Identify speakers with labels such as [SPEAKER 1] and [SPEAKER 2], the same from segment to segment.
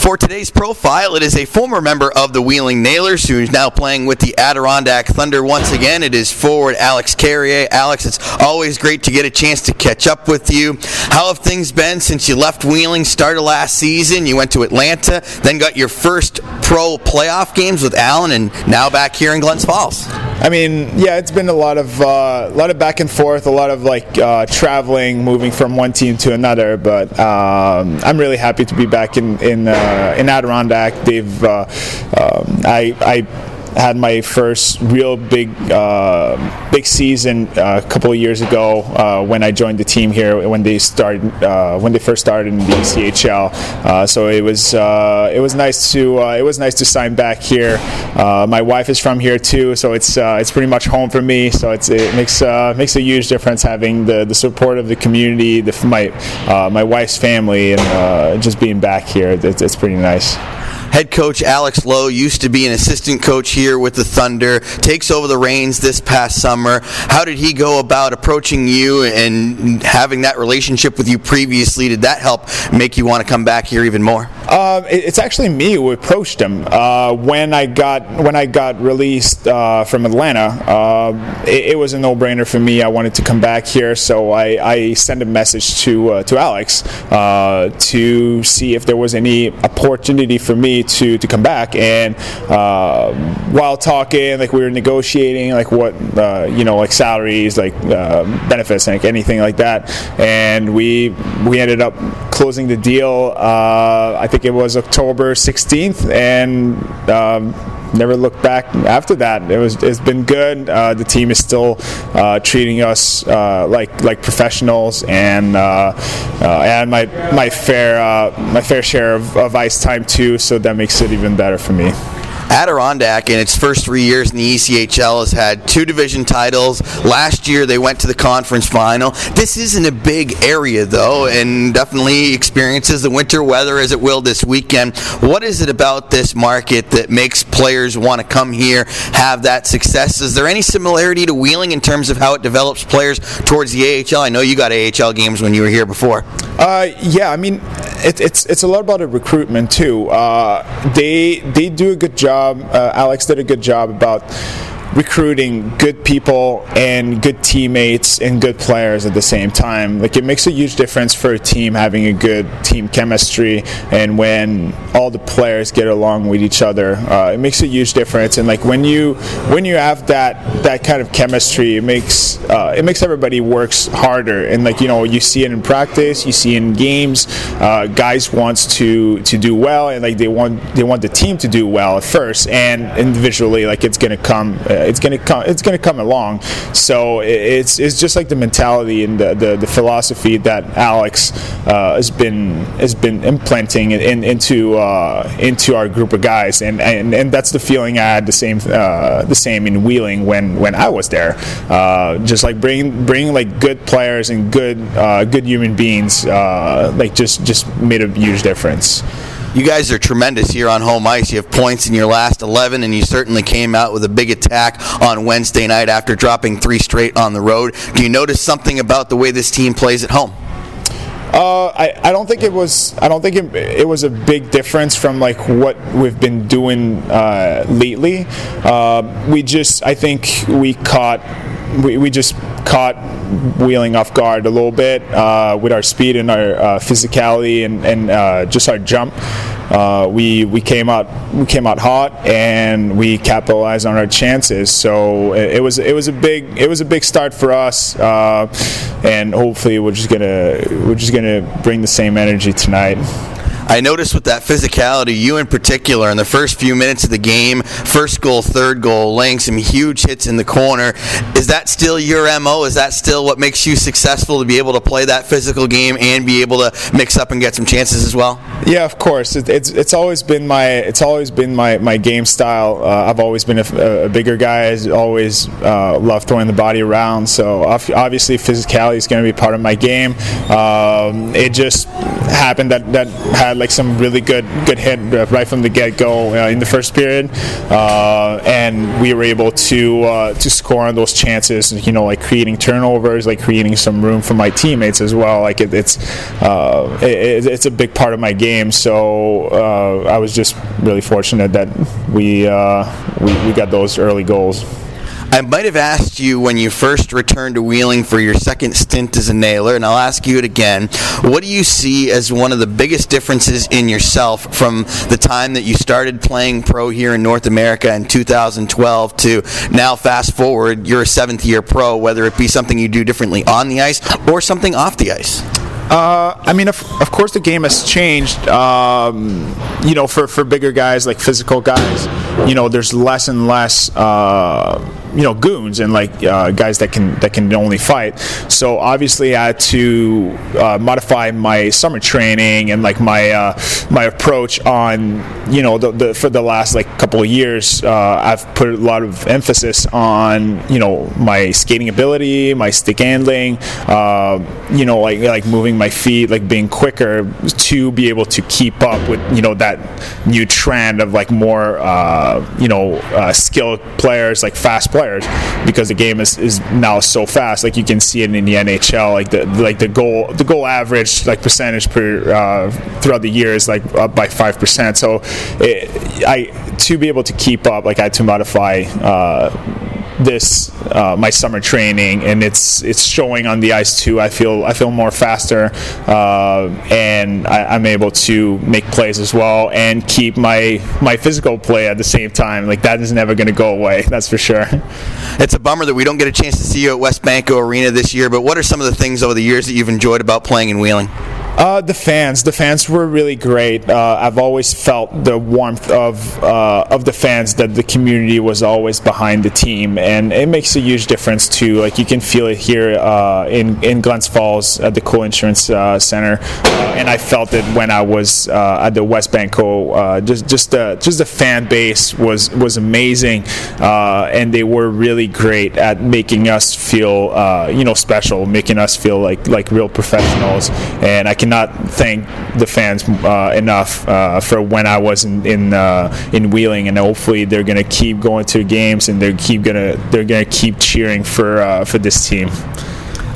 [SPEAKER 1] For today's profile, it is a former member of the Wheeling Nailers who is now playing with the Adirondack Thunder once again. It is forward Alex Carrier. Alex, it's always great to get a chance to catch up with you. How have things been since you left Wheeling, started last season? You went to Atlanta, then got your first pro playoff games with Allen, and now back here in Glens Falls.
[SPEAKER 2] I mean, yeah, it's been a lot of uh, a lot of back and forth, a lot of like uh, traveling, moving from one team to another. But um, I'm really happy to be back in in uh, in Adirondack. They've uh, um, I I had my first real big uh, big season uh, a couple of years ago uh, when I joined the team here when they started uh, when they first started in the ECHL. Uh, so it was it was nice to it was nice to sign back here. my wife is from here too, so it's it's pretty much home for me. So it makes makes a huge difference having the, the support of the community, the, my my wife's family, and just being back here. It's, it's pretty nice.
[SPEAKER 1] Head coach Alex Loh used to be an assistant coach here with the Thunder, takes over the reins this past summer. How did he go about approaching you and having that relationship with you previously? Did that help make you want to come back here even more?
[SPEAKER 2] Uh, it's actually me who approached him uh, when I got when I got released uh, from Atlanta. Uh, it, it, was a no-brainer for me. I wanted to come back here, so I, I sent a message to uh, to Alex to see if there was any opportunity for me to to come back. And while talking, like we were negotiating, like what you know, like salaries, like benefits, like anything like that. And we we ended up closing the deal. I think it was October 16th, and. Um, never looked back after that. It was it's been good. Uh, the team is still uh, treating us uh, like like professionals, and uh, uh, and my my fair uh, my fair share of, of ice time too. So that makes it even better for me.
[SPEAKER 1] Adirondack, in its first three years in the ECHL, has had two division titles. Last year, they went to the conference final. This isn't a big area, though, and definitely experiences the winter weather as it will this weekend. What is it about this market that makes players want to come here, have that success? Is there any similarity to Wheeling in terms of how it develops players towards the AHL? I know you got AHL games when you were here before.
[SPEAKER 2] Uh, yeah, I mean, it, it's it's a lot about recruitment too. Uh, they they do a good job job. Uh, Alex did a good job about recruiting good people and good teammates and good players at the same time. Like it makes a huge difference for a team having a good team chemistry and when all the players get along with each other, uh, it makes a huge difference. And like when you when you have that that kind of chemistry, it makes uh, it makes everybody works harder. And like you know you see it in practice, you see it in games. Uh, guys wants to to do well and like they want they want the team to do well at first and individually like it's gonna come uh, it's to come it's to come along. So it's it's just like the mentality and the, the, the philosophy that Alex uh, has been has been implanting in, into uh, into our group of guys. And, and and that's the feeling I had the same uh, the same in Wheeling when when I was there. Uh, just like bringing bringing like good players and good uh, good human beings uh, like just just made a huge difference
[SPEAKER 1] you guys are tremendous here on home ice. You have points in your last 11, and you certainly came out with a big attack on Wednesday night after dropping three straight on the road. Do you notice something about the way this team plays at home?
[SPEAKER 2] Uh, I, I don't think it was I don't think it, it, was a big difference from like what we've been doing uh, lately. Uh, we just I think we caught we, we just caught wheeling off guard a little bit uh, with our speed and our uh, physicality and, and uh, just our jump. Uh, we we came out we came out hot and we capitalized on our chances. So it, it was it was a big it was a big start for us, uh, and hopefully we're just gonna we're just gonna bring the same energy tonight.
[SPEAKER 1] I noticed with that physicality, you in particular, in the first few minutes of the game, first goal, third goal, laying some huge hits in the corner. Is that still your MO? Is that still what makes you successful to be able to play that physical game and be able to mix up and get some chances as well?
[SPEAKER 2] Yeah, of course. It, it's it's always been my it's always been my, my game style. Uh, I've always been a, a bigger guy. I always uh, loved throwing the body around. So obviously, physicality is going to be part of my game. Um, it just happened that that had like some really good good hit right from the get go uh, in the first period, uh, and we were able to uh, to score on those chances. You know, like creating turnovers, like creating some room for my teammates as well. Like it, it's uh, it, it's a big part of my game. So uh, I was just really fortunate that we, we we got those early goals.
[SPEAKER 1] I might have asked you when you first returned to Wheeling for your second stint as a nailer, and I'll ask you it again. What do you see as one of the biggest differences in yourself from the time that you started playing pro here in North America in 2012 to now, fast forward, you're a seventh year pro, whether it be something you do differently on the ice or something off the ice?
[SPEAKER 2] Uh, I mean, of, of course, the game has changed. Um, you know, for, for bigger guys, like physical guys, you know, there's less and less. Uh, you know goons and like uh, guys that can that can only fight. So obviously, I had to uh, modify my summer training and like my uh, my approach on you know the, the, for the last like couple of years. Uh, I've put a lot of emphasis on you know my skating ability, my stick handling, you know like like moving my feet, like being quicker to be able to keep up with you know that new trend of like more uh, you know uh, skilled players, like fast players because the game is, is now so fast. Like you can see it in the NHL, like the like the goal the goal average like percentage per uh, throughout the year is like up by five percent. So it, I to be able to keep up, like I had to modify. Uh, this uh, my summer training, and it's it's showing on the ice too. I feel I feel more faster, uh, and I, am able to make plays as well and keep my my physical play at the same time. Like that is never going to go away. That's for sure.
[SPEAKER 1] It's a bummer that we don't get a chance to see you at WesBanco Arena this year. But what are some of the things over the years that you've enjoyed about playing in Wheeling?
[SPEAKER 2] Uh, the fans, the fans were really great. Uh, I've always felt the warmth of uh, of the fans that the community was always behind the team, and it makes a huge difference too. Like you can feel it here uh, in in Glens Falls at the Cool Insurance uh, Center, uh, and I felt it when I was at the West WesBanco. just just the just the fan base was was amazing, and they were really great at making us feel you know special, making us feel like like real professionals, and I can cannot thank the fans uh, enough uh, for when I was in in, uh, in Wheeling, and hopefully they're gonna keep going to games and they're keep gonna they're gonna keep cheering for uh, for this team.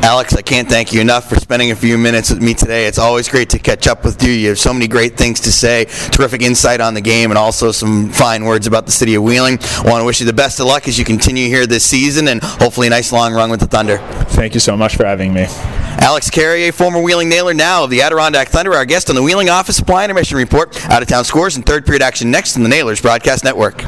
[SPEAKER 1] Alex, I can't thank you enough for spending a few minutes with me today. It's always great to catch up with you. You have so many great things to say, terrific insight on the game, and also some fine words about the city of Wheeling. I want to wish you the best of luck as you continue here this season and hopefully a nice long run with the Thunder.
[SPEAKER 2] Thank you so much for having me.
[SPEAKER 1] Alex Carrier, former Wheeling Nailer, now of the Adirondack Thunder, our guest on the Wheeling Office Supply Intermission Report. Out of town scores and third period action next in the Nailers Broadcast Network.